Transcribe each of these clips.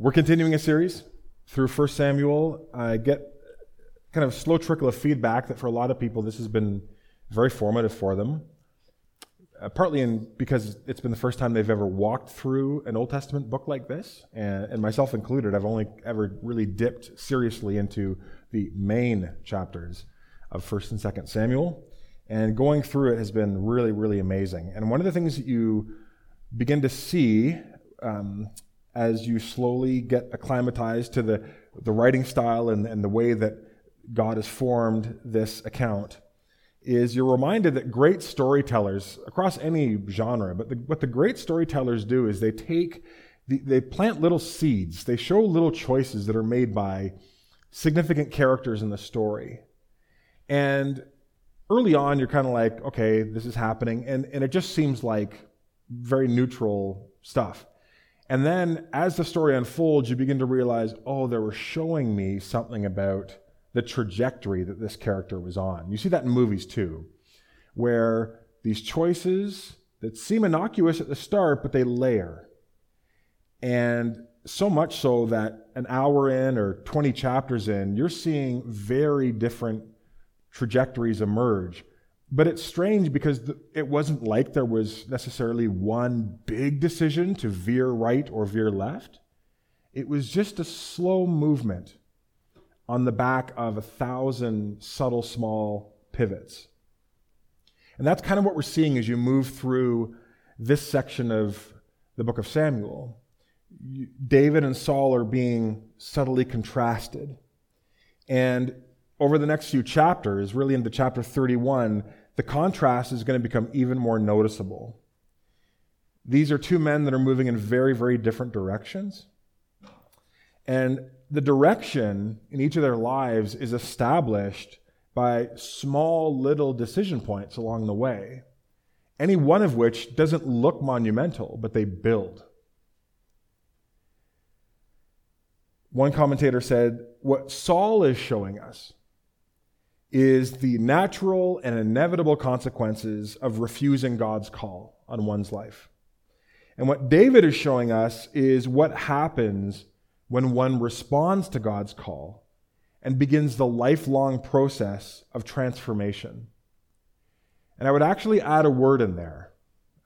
We're continuing a series through 1 Samuel. I get kind of slow trickle of feedback that for a lot of people this has been very formative for them. Uh, partly in, because it's been the first time they've ever walked through an Old Testament book like this, and, and myself included. I've only ever really dipped seriously into the main chapters of 1st and 2nd Samuel. And going through it has been really, really amazing. And one of the things that you begin to see um, as you slowly get acclimatized to the, the writing style and, and the way that God has formed this account is you're reminded that great storytellers across any genre, but the, what the great storytellers do is they take, the, they plant little seeds, they show little choices that are made by significant characters in the story. And early on, you're kind of like, okay, this is happening. And, and it just seems like very neutral stuff. And then as the story unfolds, you begin to realize, oh, they were showing me something about the trajectory that this character was on. You see that in movies too, where these choices that seem innocuous at the start, but they layer. And so much so that an hour in or 20 chapters in, you're seeing very different trajectories emerge but it's strange because it wasn't like there was necessarily one big decision to veer right or veer left. It was just a slow movement on the back of a thousand subtle, small pivots. And that's kind of what we're seeing as you move through this section of the book of Samuel. David and Saul are being subtly contrasted. And over the next few chapters, really into chapter 31, the contrast is going to become even more noticeable. These are two men that are moving in very, very different directions. And the direction in each of their lives is established by small little decision points along the way, any one of which doesn't look monumental, but they build. One commentator said, What Saul is showing us is the natural and inevitable consequences of refusing God's call on one's life. And what David is showing us is what happens when one responds to God's call and begins the lifelong process of transformation. And I would actually add a word in there.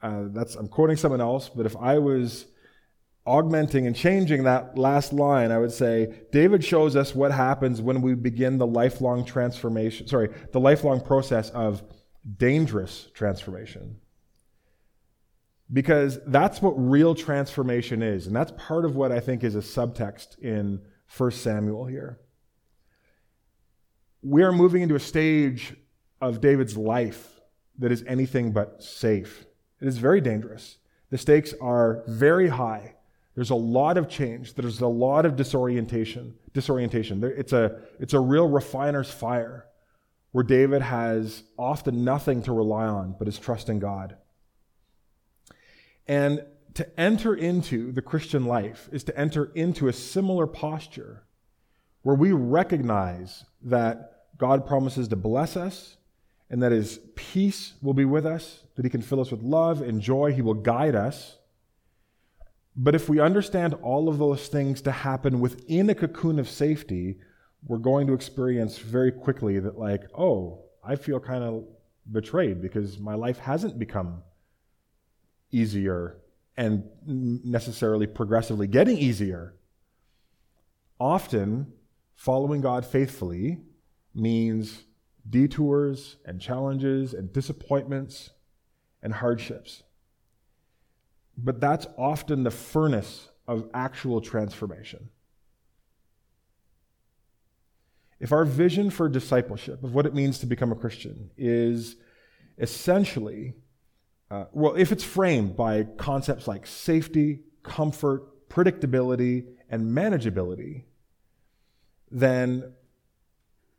Uh, that's I'm quoting someone else, but if I was augmenting and changing that last line, I would say David shows us what happens when we begin the lifelong transformation, sorry, the lifelong process of dangerous transformation. Because that's what real transformation is. And that's part of what I think is a subtext in 1 Samuel here. We are moving into a stage of David's life that is anything but safe. It is very dangerous. The stakes are very high. There's a lot of change. There's a lot of disorientation. Disorientation. It's a, it's a real refiner's fire where David has often nothing to rely on but his trust in God. And to enter into the Christian life is to enter into a similar posture where we recognize that God promises to bless us and that his peace will be with us, that he can fill us with love and joy, he will guide us but if we understand all of those things to happen within a cocoon of safety, we're going to experience very quickly that, like, oh, I feel kind of betrayed because my life hasn't become easier and necessarily progressively getting easier. Often, following God faithfully means detours and challenges and disappointments and hardships. But that's often the furnace of actual transformation. If our vision for discipleship, of what it means to become a Christian, is essentially, uh, well, if it's framed by concepts like safety, comfort, predictability, and manageability, then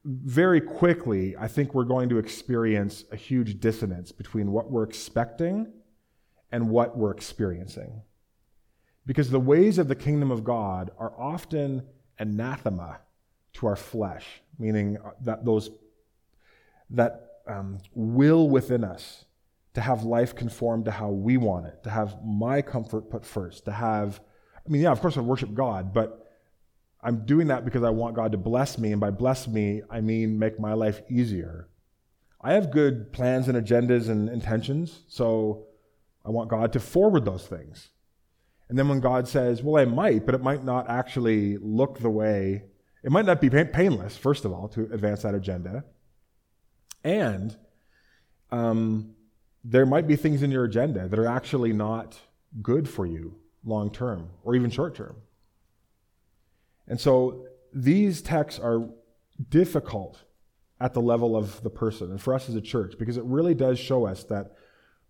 very quickly, I think we're going to experience a huge dissonance between what we're expecting and what we're experiencing. Because the ways of the kingdom of God are often anathema to our flesh, meaning that those that um, will within us to have life conform to how we want it, to have my comfort put first, to have I mean, yeah, of course I worship God, but I'm doing that because I want God to bless me. And by bless me, I mean make my life easier. I have good plans and agendas and intentions, so I want God to forward those things. And then when God says, well, I might, but it might not actually look the way, it might not be painless, first of all, to advance that agenda. And um, there might be things in your agenda that are actually not good for you long term or even short term. And so these texts are difficult at the level of the person and for us as a church because it really does show us that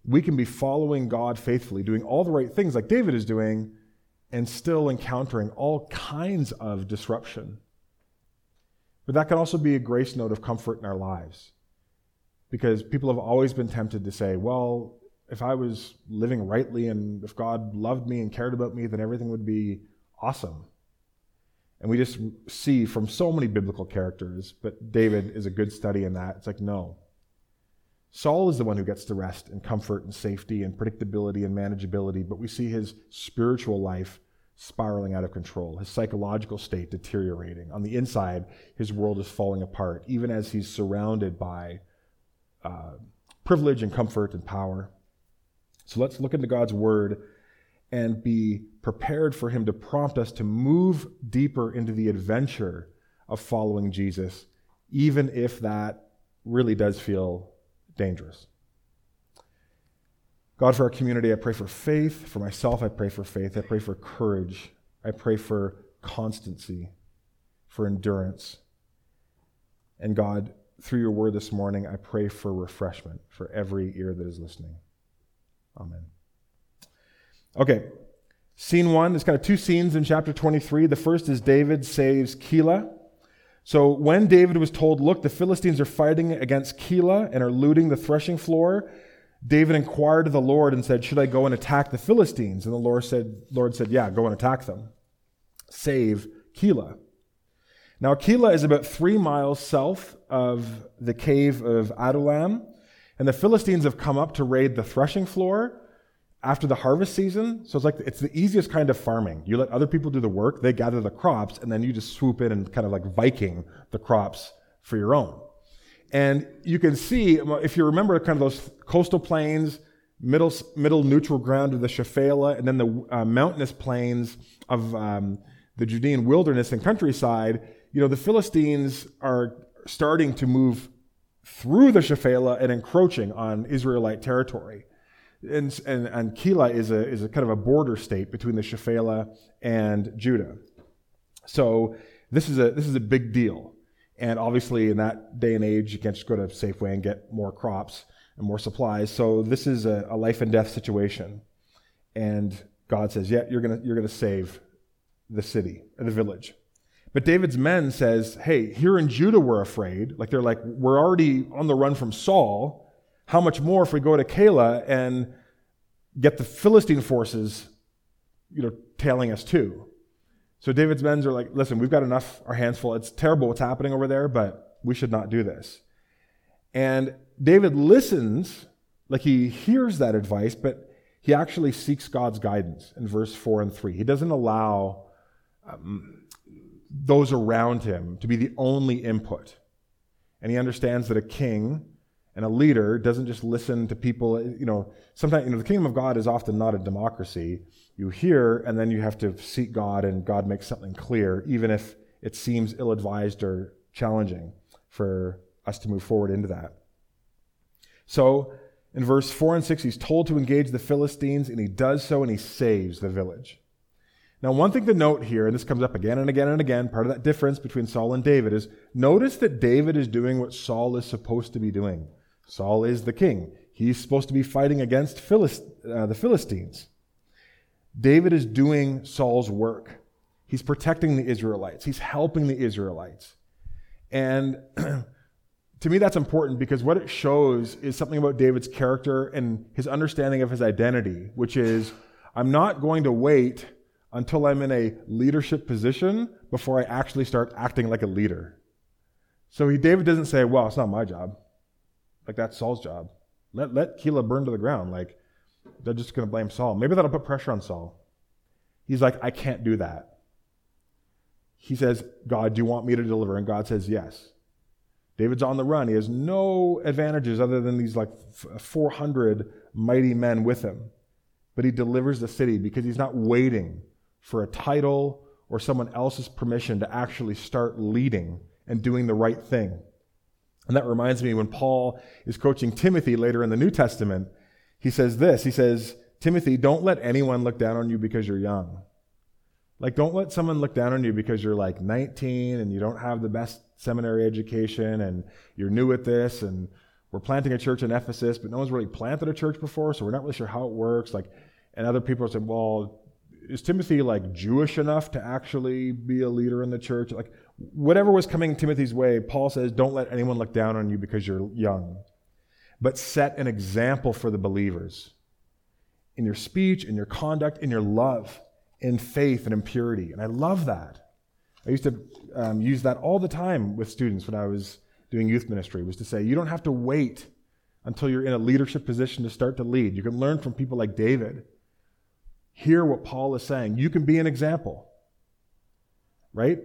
we can be following God faithfully, doing all the right things like David is doing, and still encountering all kinds of disruption. But that can also be a grace note of comfort in our lives. Because people have always been tempted to say, well, if I was living rightly and if God loved me and cared about me, then everything would be awesome. And we just see from so many biblical characters, but David is a good study in that. It's like, no. Saul is the one who gets the rest and comfort and safety and predictability and manageability, but we see his spiritual life spiraling out of control, his psychological state deteriorating. On the inside, his world is falling apart, even as he's surrounded by uh, privilege and comfort and power. So let's look into God's word and be prepared for him to prompt us to move deeper into the adventure of following Jesus, even if that really does feel dangerous. God, for our community, I pray for faith. For myself, I pray for faith. I pray for courage. I pray for constancy, for endurance. And God, through your word this morning, I pray for refreshment for every ear that is listening. Amen. Okay, scene one, there's kind of two scenes in chapter 23. The first is David saves Keilah. So when David was told, Look, the Philistines are fighting against Keilah and are looting the threshing floor, David inquired of the Lord and said, Should I go and attack the Philistines? And the Lord said, Lord said, Yeah, go and attack them. Save Keilah. Now, Keilah is about three miles south of the cave of Adullam, and the Philistines have come up to raid the threshing floor after the harvest season. So it's like it's the easiest kind of farming. You let other people do the work, they gather the crops, and then you just swoop in and kind of like Viking the crops for your own. And you can see, if you remember kind of those coastal plains, middle, middle neutral ground of the Shephelah, and then the uh, mountainous plains of um, the Judean wilderness and countryside, you know, the Philistines are starting to move through the Shephelah and encroaching on Israelite territory. And, and, and Keilah is a, is a kind of a border state between the Shephelah and Judah. So this is a, this is a big deal. And obviously, in that day and age, you can't just go to Safeway and get more crops and more supplies. So this is a, a life and death situation. And God says, Yeah, you're going you're going to save the city, the village. But David's men says, Hey, here in Judah we're afraid. Like they're like, we're already on the run from Saul. How much more if we go to Keilah and get the Philistine forces, you know, tailing us too? So David's men are like, listen, we've got enough, our hands full. It's terrible what's happening over there, but we should not do this. And David listens, like he hears that advice, but he actually seeks God's guidance in verse 4 and 3. He doesn't allow um, those around him to be the only input. And he understands that a king and a leader doesn't just listen to people, you know, sometimes, you know, the kingdom of God is often not a democracy. You hear, and then you have to seek God, and God makes something clear, even if it seems ill advised or challenging for us to move forward into that. So, in verse 4 and 6, he's told to engage the Philistines, and he does so, and he saves the village. Now, one thing to note here, and this comes up again and again and again, part of that difference between Saul and David is notice that David is doing what Saul is supposed to be doing. Saul is the king. He's supposed to be fighting against Philist- uh, the Philistines. David is doing Saul's work. He's protecting the Israelites, he's helping the Israelites. And to me, that's important because what it shows is something about David's character and his understanding of his identity, which is I'm not going to wait until I'm in a leadership position before I actually start acting like a leader. So he, David doesn't say, Well, it's not my job. Like that's Saul's job. Let let Keilah burn to the ground. Like they're just going to blame Saul. Maybe that'll put pressure on Saul. He's like, I can't do that. He says, God, do you want me to deliver? And God says, Yes. David's on the run. He has no advantages other than these like 400 mighty men with him. But he delivers the city because he's not waiting for a title or someone else's permission to actually start leading and doing the right thing. And that reminds me when Paul is coaching Timothy later in the New Testament, he says this He says, Timothy, don't let anyone look down on you because you're young. Like, don't let someone look down on you because you're like 19 and you don't have the best seminary education and you're new at this and we're planting a church in Ephesus, but no one's really planted a church before, so we're not really sure how it works. Like, and other people saying, well, is Timothy like Jewish enough to actually be a leader in the church? Like, whatever was coming Timothy's way, Paul says, don't let anyone look down on you because you're young, but set an example for the believers in your speech, in your conduct, in your love, in faith and in purity. And I love that. I used to um, use that all the time with students when I was doing youth ministry, was to say, you don't have to wait until you're in a leadership position to start to lead. You can learn from people like David. Hear what Paul is saying. You can be an example, right?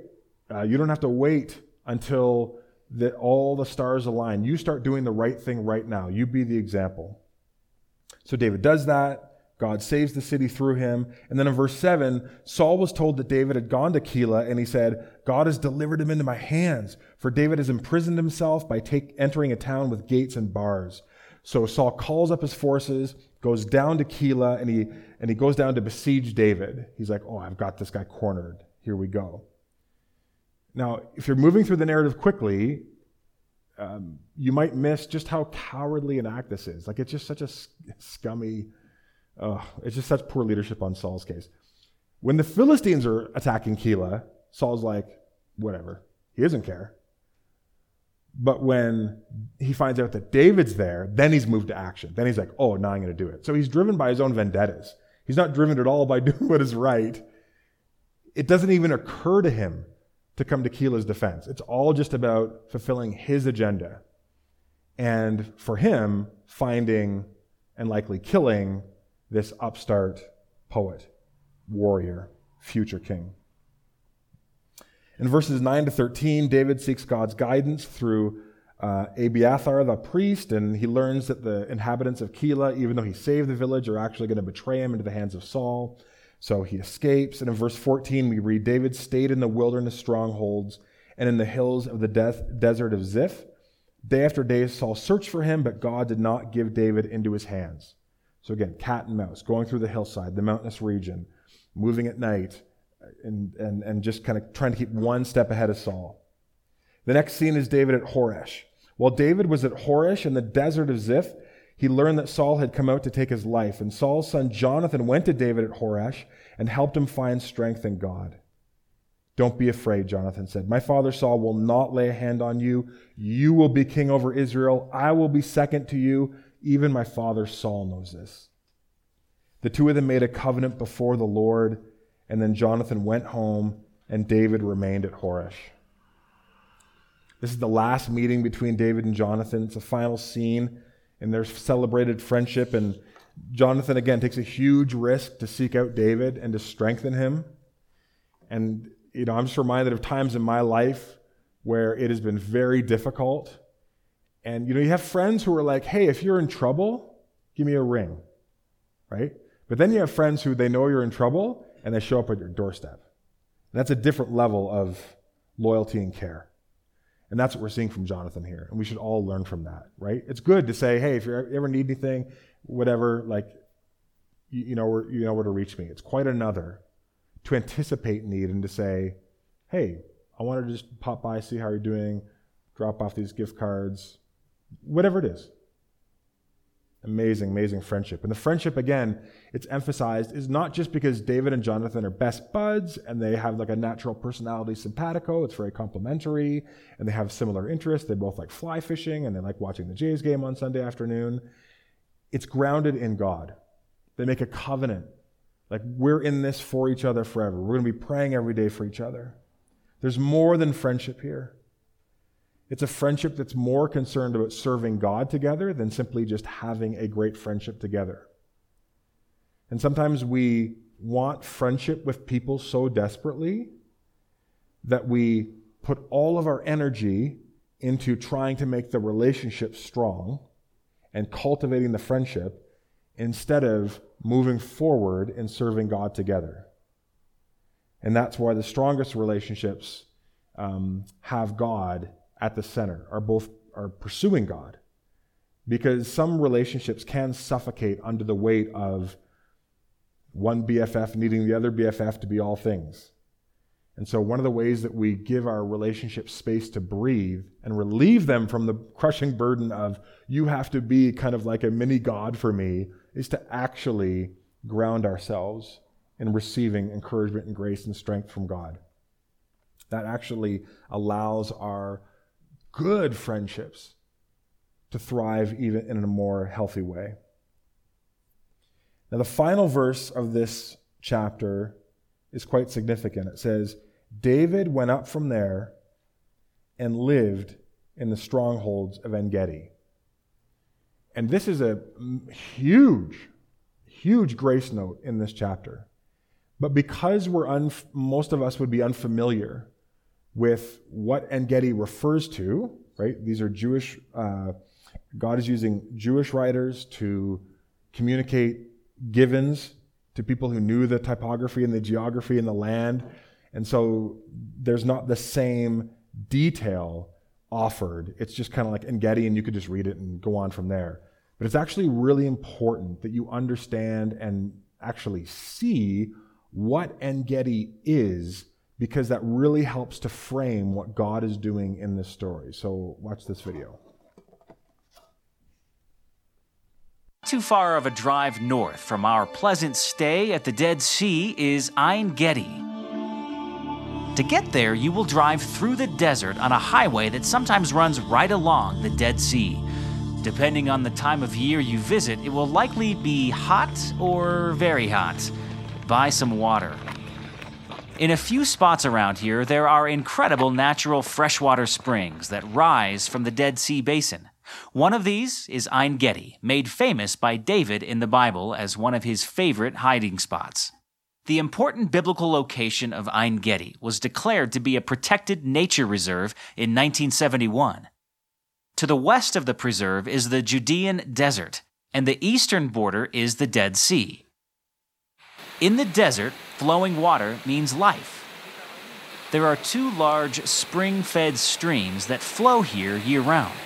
Uh, you don't have to wait until that all the stars align. You start doing the right thing right now. You be the example. So David does that. God saves the city through him. And then in verse 7, Saul was told that David had gone to Keilah, and he said, God has delivered him into my hands, for David has imprisoned himself by take, entering a town with gates and bars. So Saul calls up his forces, goes down to Keilah, and he, and he goes down to besiege David. He's like, Oh, I've got this guy cornered. Here we go. Now, if you're moving through the narrative quickly, um, you might miss just how cowardly an act this is. Like, it's just such a scummy, uh, it's just such poor leadership on Saul's case. When the Philistines are attacking Keilah, Saul's like, whatever. He doesn't care. But when he finds out that David's there, then he's moved to action. Then he's like, oh, now I'm going to do it. So he's driven by his own vendettas. He's not driven at all by doing what is right. It doesn't even occur to him to come to Keilah's defense. It's all just about fulfilling his agenda. And for him, finding and likely killing this upstart poet, warrior, future king. In verses 9 to 13, David seeks God's guidance through uh, Abiathar the priest, and he learns that the inhabitants of Keilah, even though he saved the village, are actually going to betray him into the hands of Saul. So he escapes. And in verse 14, we read David stayed in the wilderness strongholds and in the hills of the de- desert of Ziph. Day after day, Saul searched for him, but God did not give David into his hands. So again, cat and mouse, going through the hillside, the mountainous region, moving at night, and, and, and just kind of trying to keep one step ahead of Saul. The next scene is David at Horesh. While David was at Horesh in the desert of Ziph, he learned that Saul had come out to take his life, and Saul's son Jonathan went to David at Horesh and helped him find strength in God. Don't be afraid, Jonathan said. My father Saul will not lay a hand on you. You will be king over Israel. I will be second to you. Even my father Saul knows this. The two of them made a covenant before the Lord, and then Jonathan went home, and David remained at Horesh. This is the last meeting between David and Jonathan. It's a final scene in their celebrated friendship. And Jonathan, again, takes a huge risk to seek out David and to strengthen him. And, you know, I'm just reminded of times in my life where it has been very difficult. And, you know, you have friends who are like, hey, if you're in trouble, give me a ring, right? But then you have friends who they know you're in trouble and they show up at your doorstep. And that's a different level of loyalty and care. And that's what we're seeing from Jonathan here. And we should all learn from that, right? It's good to say, hey, if you ever need anything, whatever, like, you, you know, where, you know where to reach me. It's quite another to anticipate need and to say, hey, I want to just pop by, see how you're doing, drop off these gift cards, whatever it is. Amazing, amazing friendship. And the friendship, again, it's emphasized, is not just because David and Jonathan are best buds and they have like a natural personality simpatico, it's very complementary, and they have similar interests. They both like fly fishing and they like watching the Jays game on Sunday afternoon. It's grounded in God. They make a covenant. Like we're in this for each other forever. We're going to be praying every day for each other. There's more than friendship here. It's a friendship that's more concerned about serving God together than simply just having a great friendship together. And sometimes we want friendship with people so desperately that we put all of our energy into trying to make the relationship strong and cultivating the friendship instead of moving forward and serving God together. And that's why the strongest relationships um, have God at the center, are both are pursuing God. Because some relationships can suffocate under the weight of one BFF needing the other BFF to be all things. And so, one of the ways that we give our relationship space to breathe and relieve them from the crushing burden of, you have to be kind of like a mini God for me, is to actually ground ourselves in receiving encouragement and grace and strength from God. That actually allows our good friendships to thrive even in a more healthy way. Now, the final verse of this chapter is quite significant. It says, David went up from there and lived in the strongholds of En Gedi. And this is a huge, huge grace note in this chapter. But because we're un- most of us would be unfamiliar with what En Gedi refers to, right? These are Jewish, uh, God is using Jewish writers to communicate givens to people who knew the typography and the geography and the land. And so there's not the same detail offered. It's just kind of like En Gedi, and you could just read it and go on from there. But it's actually really important that you understand and actually see what En Gedi is, because that really helps to frame what God is doing in this story. So watch this video. Too far of a drive north from our pleasant stay at the Dead Sea is Ein Gedi. To get there, you will drive through the desert on a highway that sometimes runs right along the Dead Sea. Depending on the time of year you visit, it will likely be hot or very hot. Buy some water. In a few spots around here, there are incredible natural freshwater springs that rise from the Dead Sea Basin. One of these is Ein Gedi, made famous by David in the Bible as one of his favorite hiding spots. The important biblical location of Ein Gedi was declared to be a protected nature reserve in 1971. To the west of the preserve is the Judean desert, and the eastern border is the Dead Sea. In the desert, flowing water means life. There are two large spring fed streams that flow here year round.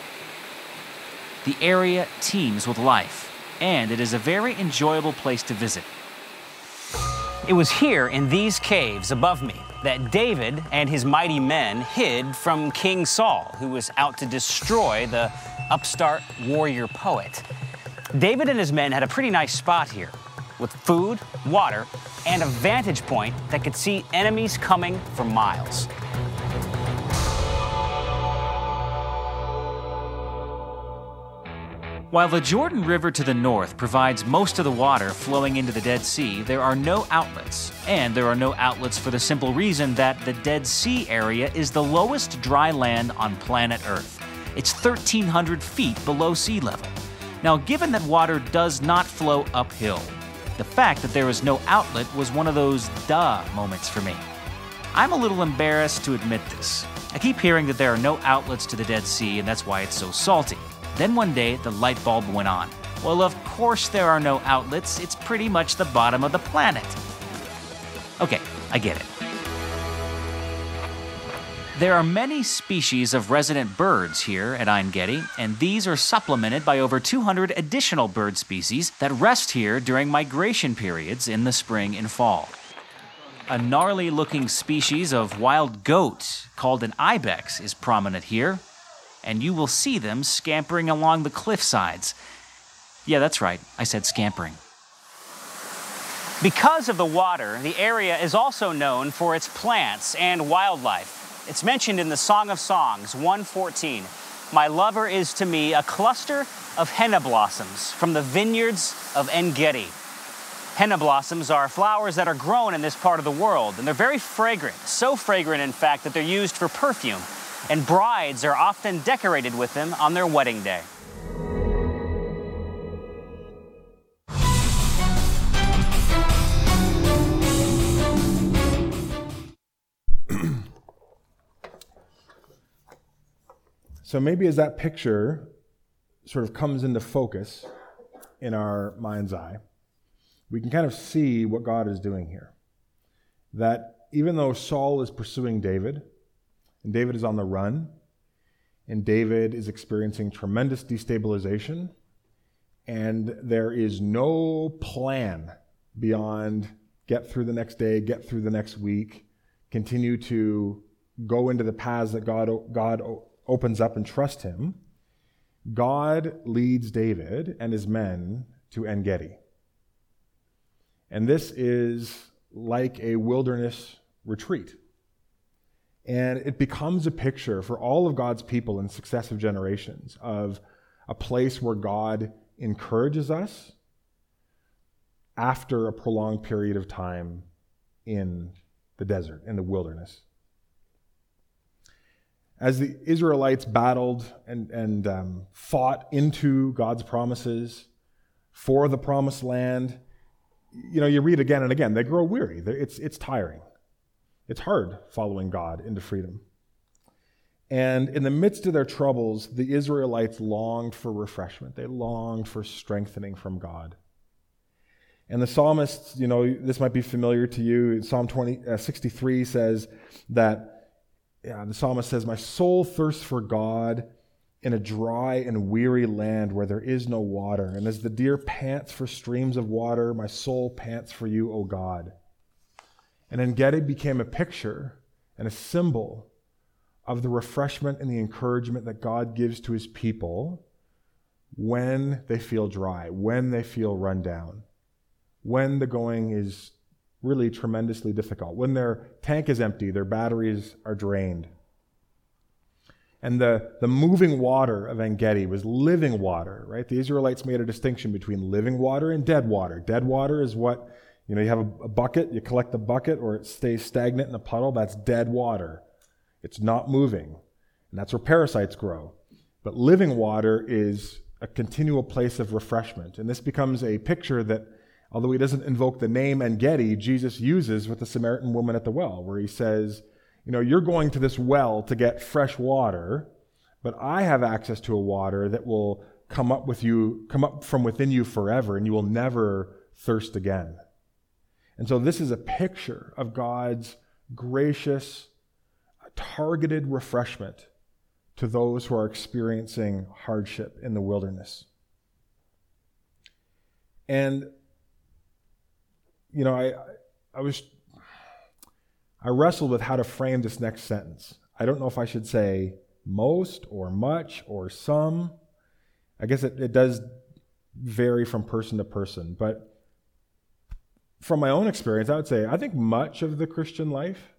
The area teems with life, and it is a very enjoyable place to visit. It was here in these caves above me that David and his mighty men hid from King Saul, who was out to destroy the upstart warrior poet. David and his men had a pretty nice spot here with food, water, and a vantage point that could see enemies coming for miles. While the Jordan River to the north provides most of the water flowing into the Dead Sea, there are no outlets. And there are no outlets for the simple reason that the Dead Sea area is the lowest dry land on planet Earth. It's 1,300 feet below sea level. Now, given that water does not flow uphill, the fact that there is no outlet was one of those duh moments for me. I'm a little embarrassed to admit this. I keep hearing that there are no outlets to the Dead Sea, and that's why it's so salty. Then one day, the light bulb went on. Well, of course there are no outlets, it's pretty much the bottom of the planet. Okay, I get it. There are many species of resident birds here at Ein Gedi, and these are supplemented by over 200 additional bird species that rest here during migration periods in the spring and fall. A gnarly looking species of wild goat called an ibex is prominent here, and you will see them scampering along the cliff sides. Yeah, that's right, I said scampering. Because of the water, the area is also known for its plants and wildlife. It's mentioned in the Song of Songs 114. My lover is to me a cluster of henna blossoms from the vineyards of En Gedi. Henna blossoms are flowers that are grown in this part of the world, and they're very fragrant. So fragrant, in fact, that they're used for perfume, and brides are often decorated with them on their wedding day. So maybe as that picture sort of comes into focus in our mind's eye, we can kind of see what God is doing here. That even though Saul is pursuing David, and David is on the run, and David is experiencing tremendous destabilization, and there is no plan beyond get through the next day, get through the next week, continue to go into the paths that God, God opens up and trusts him. God leads David and his men to En Gedi. And this is like a wilderness retreat. And it becomes a picture for all of God's people in successive generations of a place where God encourages us after a prolonged period of time in the desert, in the wilderness. As the Israelites battled and, and um, fought into God's promises for the promised land, you know, you read again and again, they grow weary. It's, it's tiring. It's hard following God into freedom. And in the midst of their troubles, the Israelites longed for refreshment. They longed for strengthening from God. And the psalmist, you know, this might be familiar to you. Psalm 20, uh, 63 says that yeah, the psalmist says, My soul thirsts for God in a dry and weary land where there is no water. And as the deer pants for streams of water, my soul pants for you, O God. And En Gedi became a picture and a symbol of the refreshment and the encouragement that God gives to his people when they feel dry, when they feel run down when the going is really tremendously difficult, when their tank is empty, their batteries are drained. And the, the moving water of En Gedi was living water, right? The Israelites made a distinction between living water and dead water. Dead water is what, you know, you have a, a bucket, you collect the bucket, or it stays stagnant in a puddle. That's dead water. It's not moving. And that's where parasites grow. But living water is a continual place of refreshment. And this becomes a picture that although he doesn't invoke the name En Gedi, Jesus uses with the Samaritan woman at the well, where he says, You know, you're going to this well to get fresh water, but I have access to a water that will come up with you, come up from within you forever, and you will never thirst again. And so this is a picture of God's gracious, targeted refreshment to those who are experiencing hardship in the wilderness. And you know, I, I was, I wrestled with how to frame this next sentence. I don't know if I should say most or much or some. I guess it, it does vary from person to person, but from my own experience, I would say I think much of the Christian life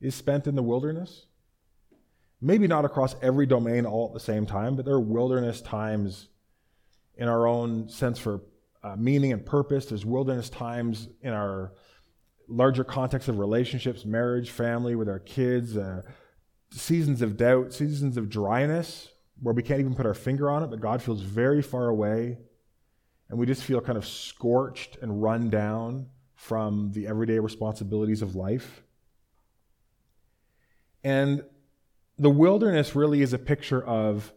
is spent in the wilderness. Maybe not across every domain all at the same time, but there are wilderness times in our own sense for uh, meaning and purpose. There's wilderness times in our larger context of relationships, marriage, family, with our kids, uh, seasons of doubt, seasons of dryness where we can't even put our finger on it, but God feels very far away. And we just feel kind of scorched and run down from the everyday responsibilities of life. And the wilderness really is a picture of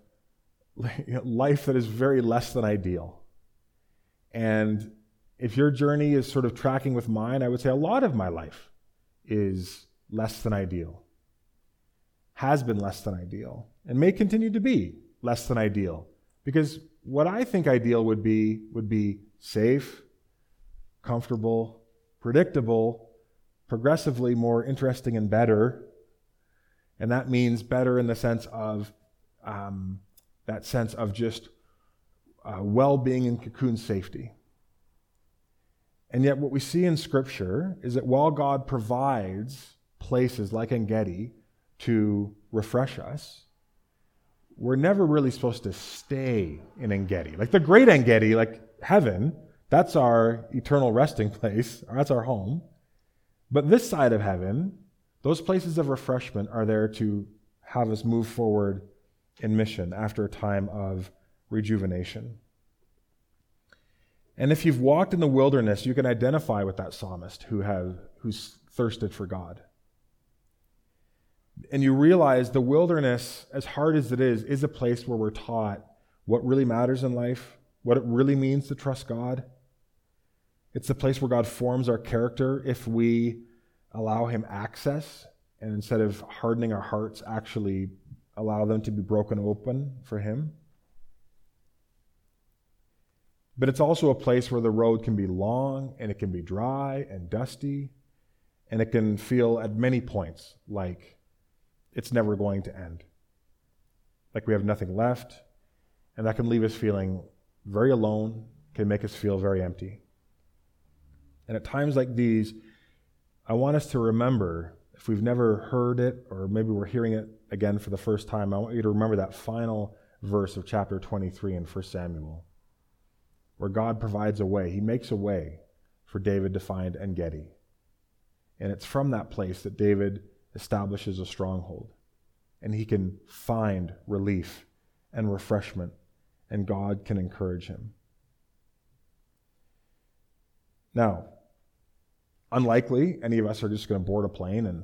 life that is very less than ideal. And if your journey is sort of tracking with mine, I would say a lot of my life is less than ideal, has been less than ideal, and may continue to be less than ideal. Because what I think ideal would be would be safe, comfortable, predictable, progressively more interesting and better. And that means better in the sense of um, that sense of just uh, well being and cocoon safety. And yet, what we see in Scripture is that while God provides places like En Gedi to refresh us, we're never really supposed to stay in En Gedi. Like the great En Gedi, like heaven, that's our eternal resting place, that's our home. But this side of heaven, those places of refreshment are there to have us move forward in mission after a time of rejuvenation. And if you've walked in the wilderness, you can identify with that psalmist who have who's thirsted for God. And you realize the wilderness, as hard as it is, is a place where we're taught what really matters in life, what it really means to trust God. It's a place where God forms our character if we allow Him access, and instead of hardening our hearts, actually allow them to be broken open for Him. But it's also a place where the road can be long and it can be dry and dusty, and it can feel at many points like it's never going to end. Like we have nothing left, and that can leave us feeling very alone, can make us feel very empty. And at times like these, I want us to remember, if we've never heard it, or maybe we're hearing it again for the first time, I want you to remember that final verse of chapter 23 in 1 Samuel, where God provides a way. He makes a way for David to find En Gedi. And it's from that place that David establishes a stronghold. And he can find relief and refreshment and God can encourage him. Now, unlikely any of us are just going to board a plane and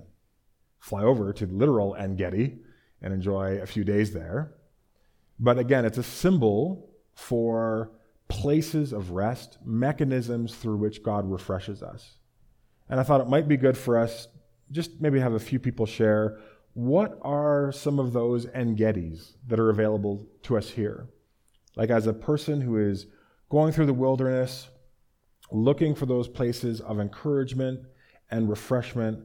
fly over to literal En Gedi and enjoy a few days there. But again, it's a symbol for places of rest, mechanisms through which God refreshes us. And I thought it might be good for us just maybe have a few people share what are some of those En Gedis that are available to us here? Like, as a person who is going through the wilderness, looking for those places of encouragement and refreshment,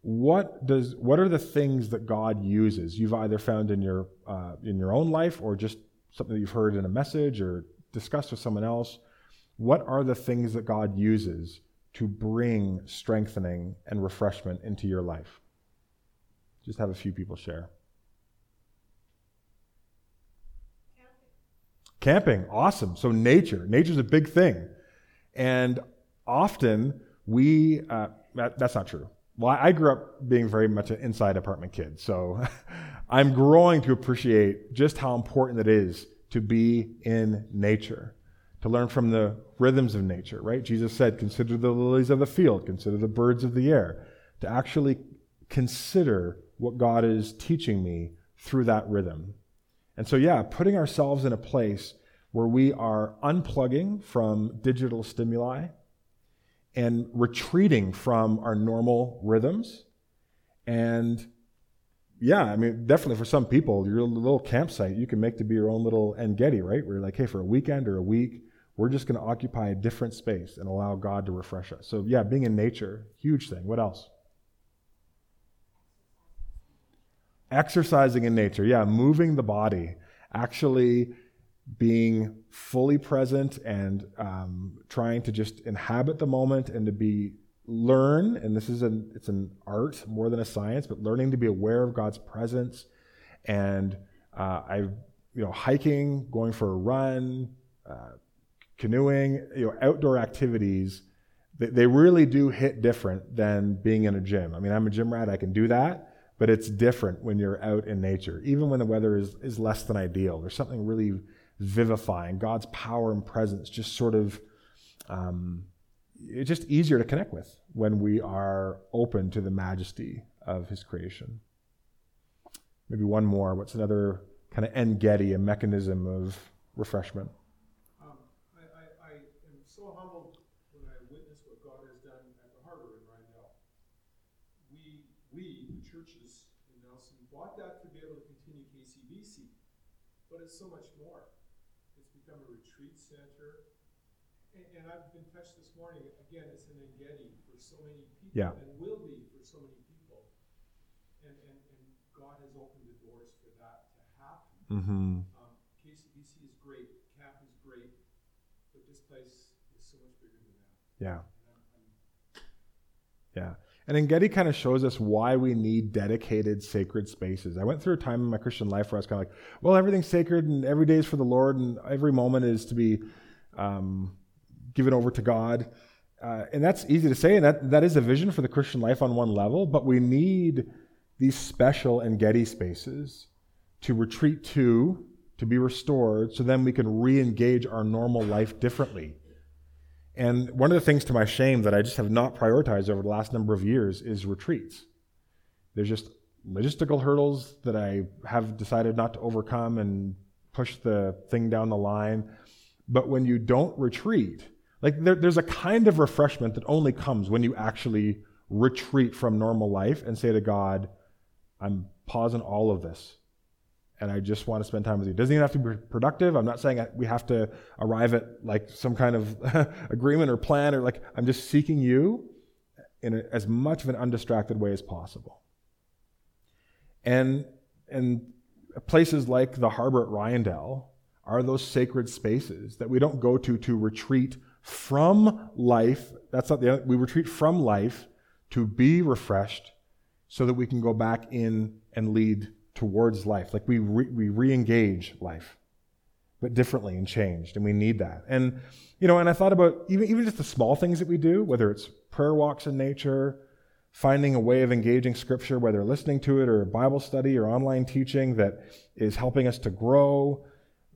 what does what are the things that God uses? You've either found in your uh, in your own life, or just something that you've heard in a message or discussed with someone else. What are the things that God uses to bring strengthening and refreshment into your life? Just have a few people share. Camping, awesome. So, nature. Nature's a big thing. And often we, uh, that, that's not true. Well, I grew up being very much an inside apartment kid. So, I'm growing to appreciate just how important it is to be in nature, to learn from the rhythms of nature, right? Jesus said, Consider the lilies of the field, consider the birds of the air, to actually consider what God is teaching me through that rhythm. And so, yeah, putting ourselves in a place where we are unplugging from digital stimuli and retreating from our normal rhythms. And yeah, I mean, definitely for some people, your little campsite you can make to be your own little En Gedi, right? Where you're like, hey, for a weekend or a week, we're just going to occupy a different space and allow God to refresh us. So, yeah, being in nature, huge thing. What else? Exercising in nature, yeah, moving the body, actually being fully present and um, trying to just inhabit the moment and to be learn and this is an it's an art more than a science but learning to be aware of god's presence and uh, i you know hiking going for a run uh, canoeing you know outdoor activities they, they really do hit different than being in a gym i mean i'm a gym rat i can do that but it's different when you're out in nature, even when the weather is, is less than ideal. There's something really vivifying. God's power and presence just sort of, um, it's just easier to connect with when we are open to the majesty of His creation. Maybe one more. What's another kind of En Gedi, a mechanism of refreshment? Um, I am so humbled when I witness what God has done at the Harbor in Rydal. We, we, the churches in Nelson, want that to be able to continue KCBC, but it's so much more. It's become a retreat center. And, and I've been touched this morning, again, it's an En Gedi for so many people yeah. and will be for so many people. And, and, and God has opened the doors for that to happen. Mm-hmm. Um, KCBC is great, CAP is great, but this place is so much bigger than that. Yeah. yeah. And En Gedi kind of shows us why we need dedicated sacred spaces. I went through a time in my Christian life where I was kind of like, well, everything's sacred and every day is for the Lord and every moment is to be um, given over to God. Uh, and that's easy to say, and that, that is a vision for the Christian life on one level, but we need these special En Gedi spaces to retreat to, to be restored, so then we can re engage our normal life differently and one of the things to my shame that I just have not prioritized over the last number of years is retreats. There's just logistical hurdles that I have decided not to overcome and push the thing down the line. But when you don't retreat, like there, there's a kind of refreshment that only comes when you actually retreat from normal life and say to God, I'm pausing all of this and I just want to spend time with you. It doesn't even have to be productive. I'm not saying we have to arrive at like some kind of agreement or plan or like, I'm just seeking you in a, as much of an undistracted way as possible. And, and places like the harbor at Ryandel are those sacred spaces that we don't go to to retreat from life. That's not the, we retreat from life to be refreshed so that we can go back in and lead towards life. Like we re- we re-engage life, but differently and changed, and we need that. And you know, and I thought about even even just the small things that we do, whether it's prayer walks in nature, finding a way of engaging Scripture, whether listening to it or Bible study or online teaching that is helping us to grow.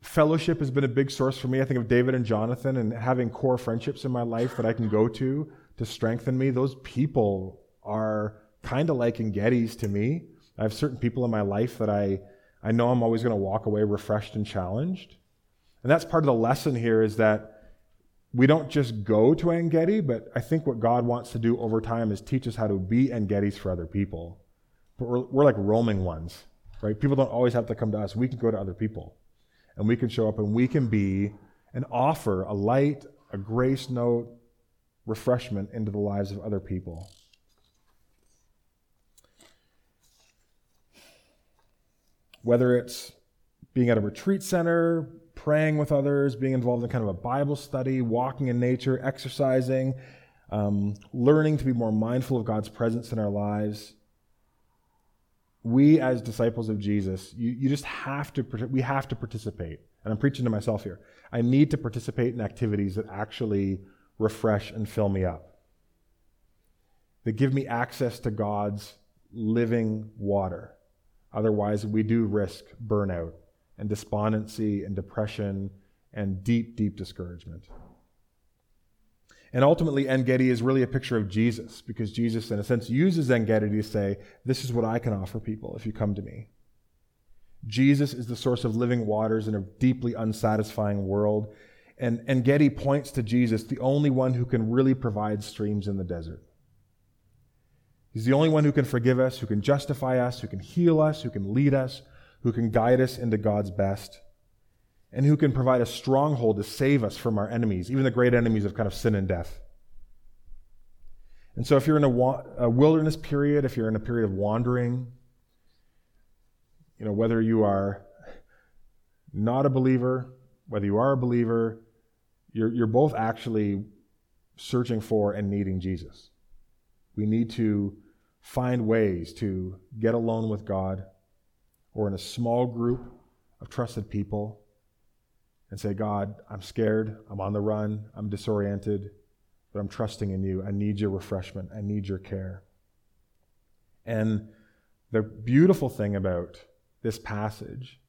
Fellowship has been a big source for me. I think of David and Jonathan and having core friendships in my life that I can go to to strengthen me. Those people are kind of like En Gedis to me. I have certain people in my life that I, I know I'm always going to walk away refreshed and challenged. And that's part of the lesson here is that we don't just go to En Gedi, but I think what God wants to do over time is teach us how to be En Gedis for other people. But we're, we're like roaming ones, right? People don't always have to come to us. We can go to other people. And we can show up and we can be and offer a light, a grace note, refreshment into the lives of other people. whether it's being at a retreat center, praying with others, being involved in kind of a Bible study, walking in nature, exercising, um, learning to be more mindful of God's presence in our lives. We, as disciples of Jesus, you, you just have to, we have to participate. And I'm preaching to myself here. I need to participate in activities that actually refresh and fill me up, that give me access to God's living water. Otherwise, we do risk burnout and despondency and depression and deep, deep discouragement. And ultimately, En Gedi is really a picture of Jesus because Jesus, in a sense, uses En Gedi to say, This is what I can offer people if you come to me. Jesus is the source of living waters in a deeply unsatisfying world. And En Gedi points to Jesus, the only one who can really provide streams in the desert. He's the only one who can forgive us, who can justify us, who can heal us, who can lead us, who can guide us into God's best, and who can provide a stronghold to save us from our enemies, even the great enemies of kind of sin and death. And so, if you're in a, wa- a wilderness period, if you're in a period of wandering, you know, whether you are not a believer, whether you are a believer, you're, you're both actually searching for and needing Jesus. We need to find ways to get alone with God or in a small group of trusted people and say, God, I'm scared, I'm on the run, I'm disoriented, but I'm trusting in you. I need your refreshment, I need your care. And the beautiful thing about this passage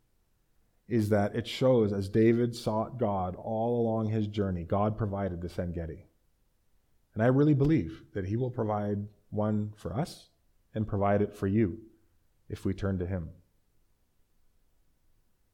is that it shows as David sought God all along his journey, God provided this En Gedi. And I really believe that He will provide one for us and provide it for you if we turn to Him.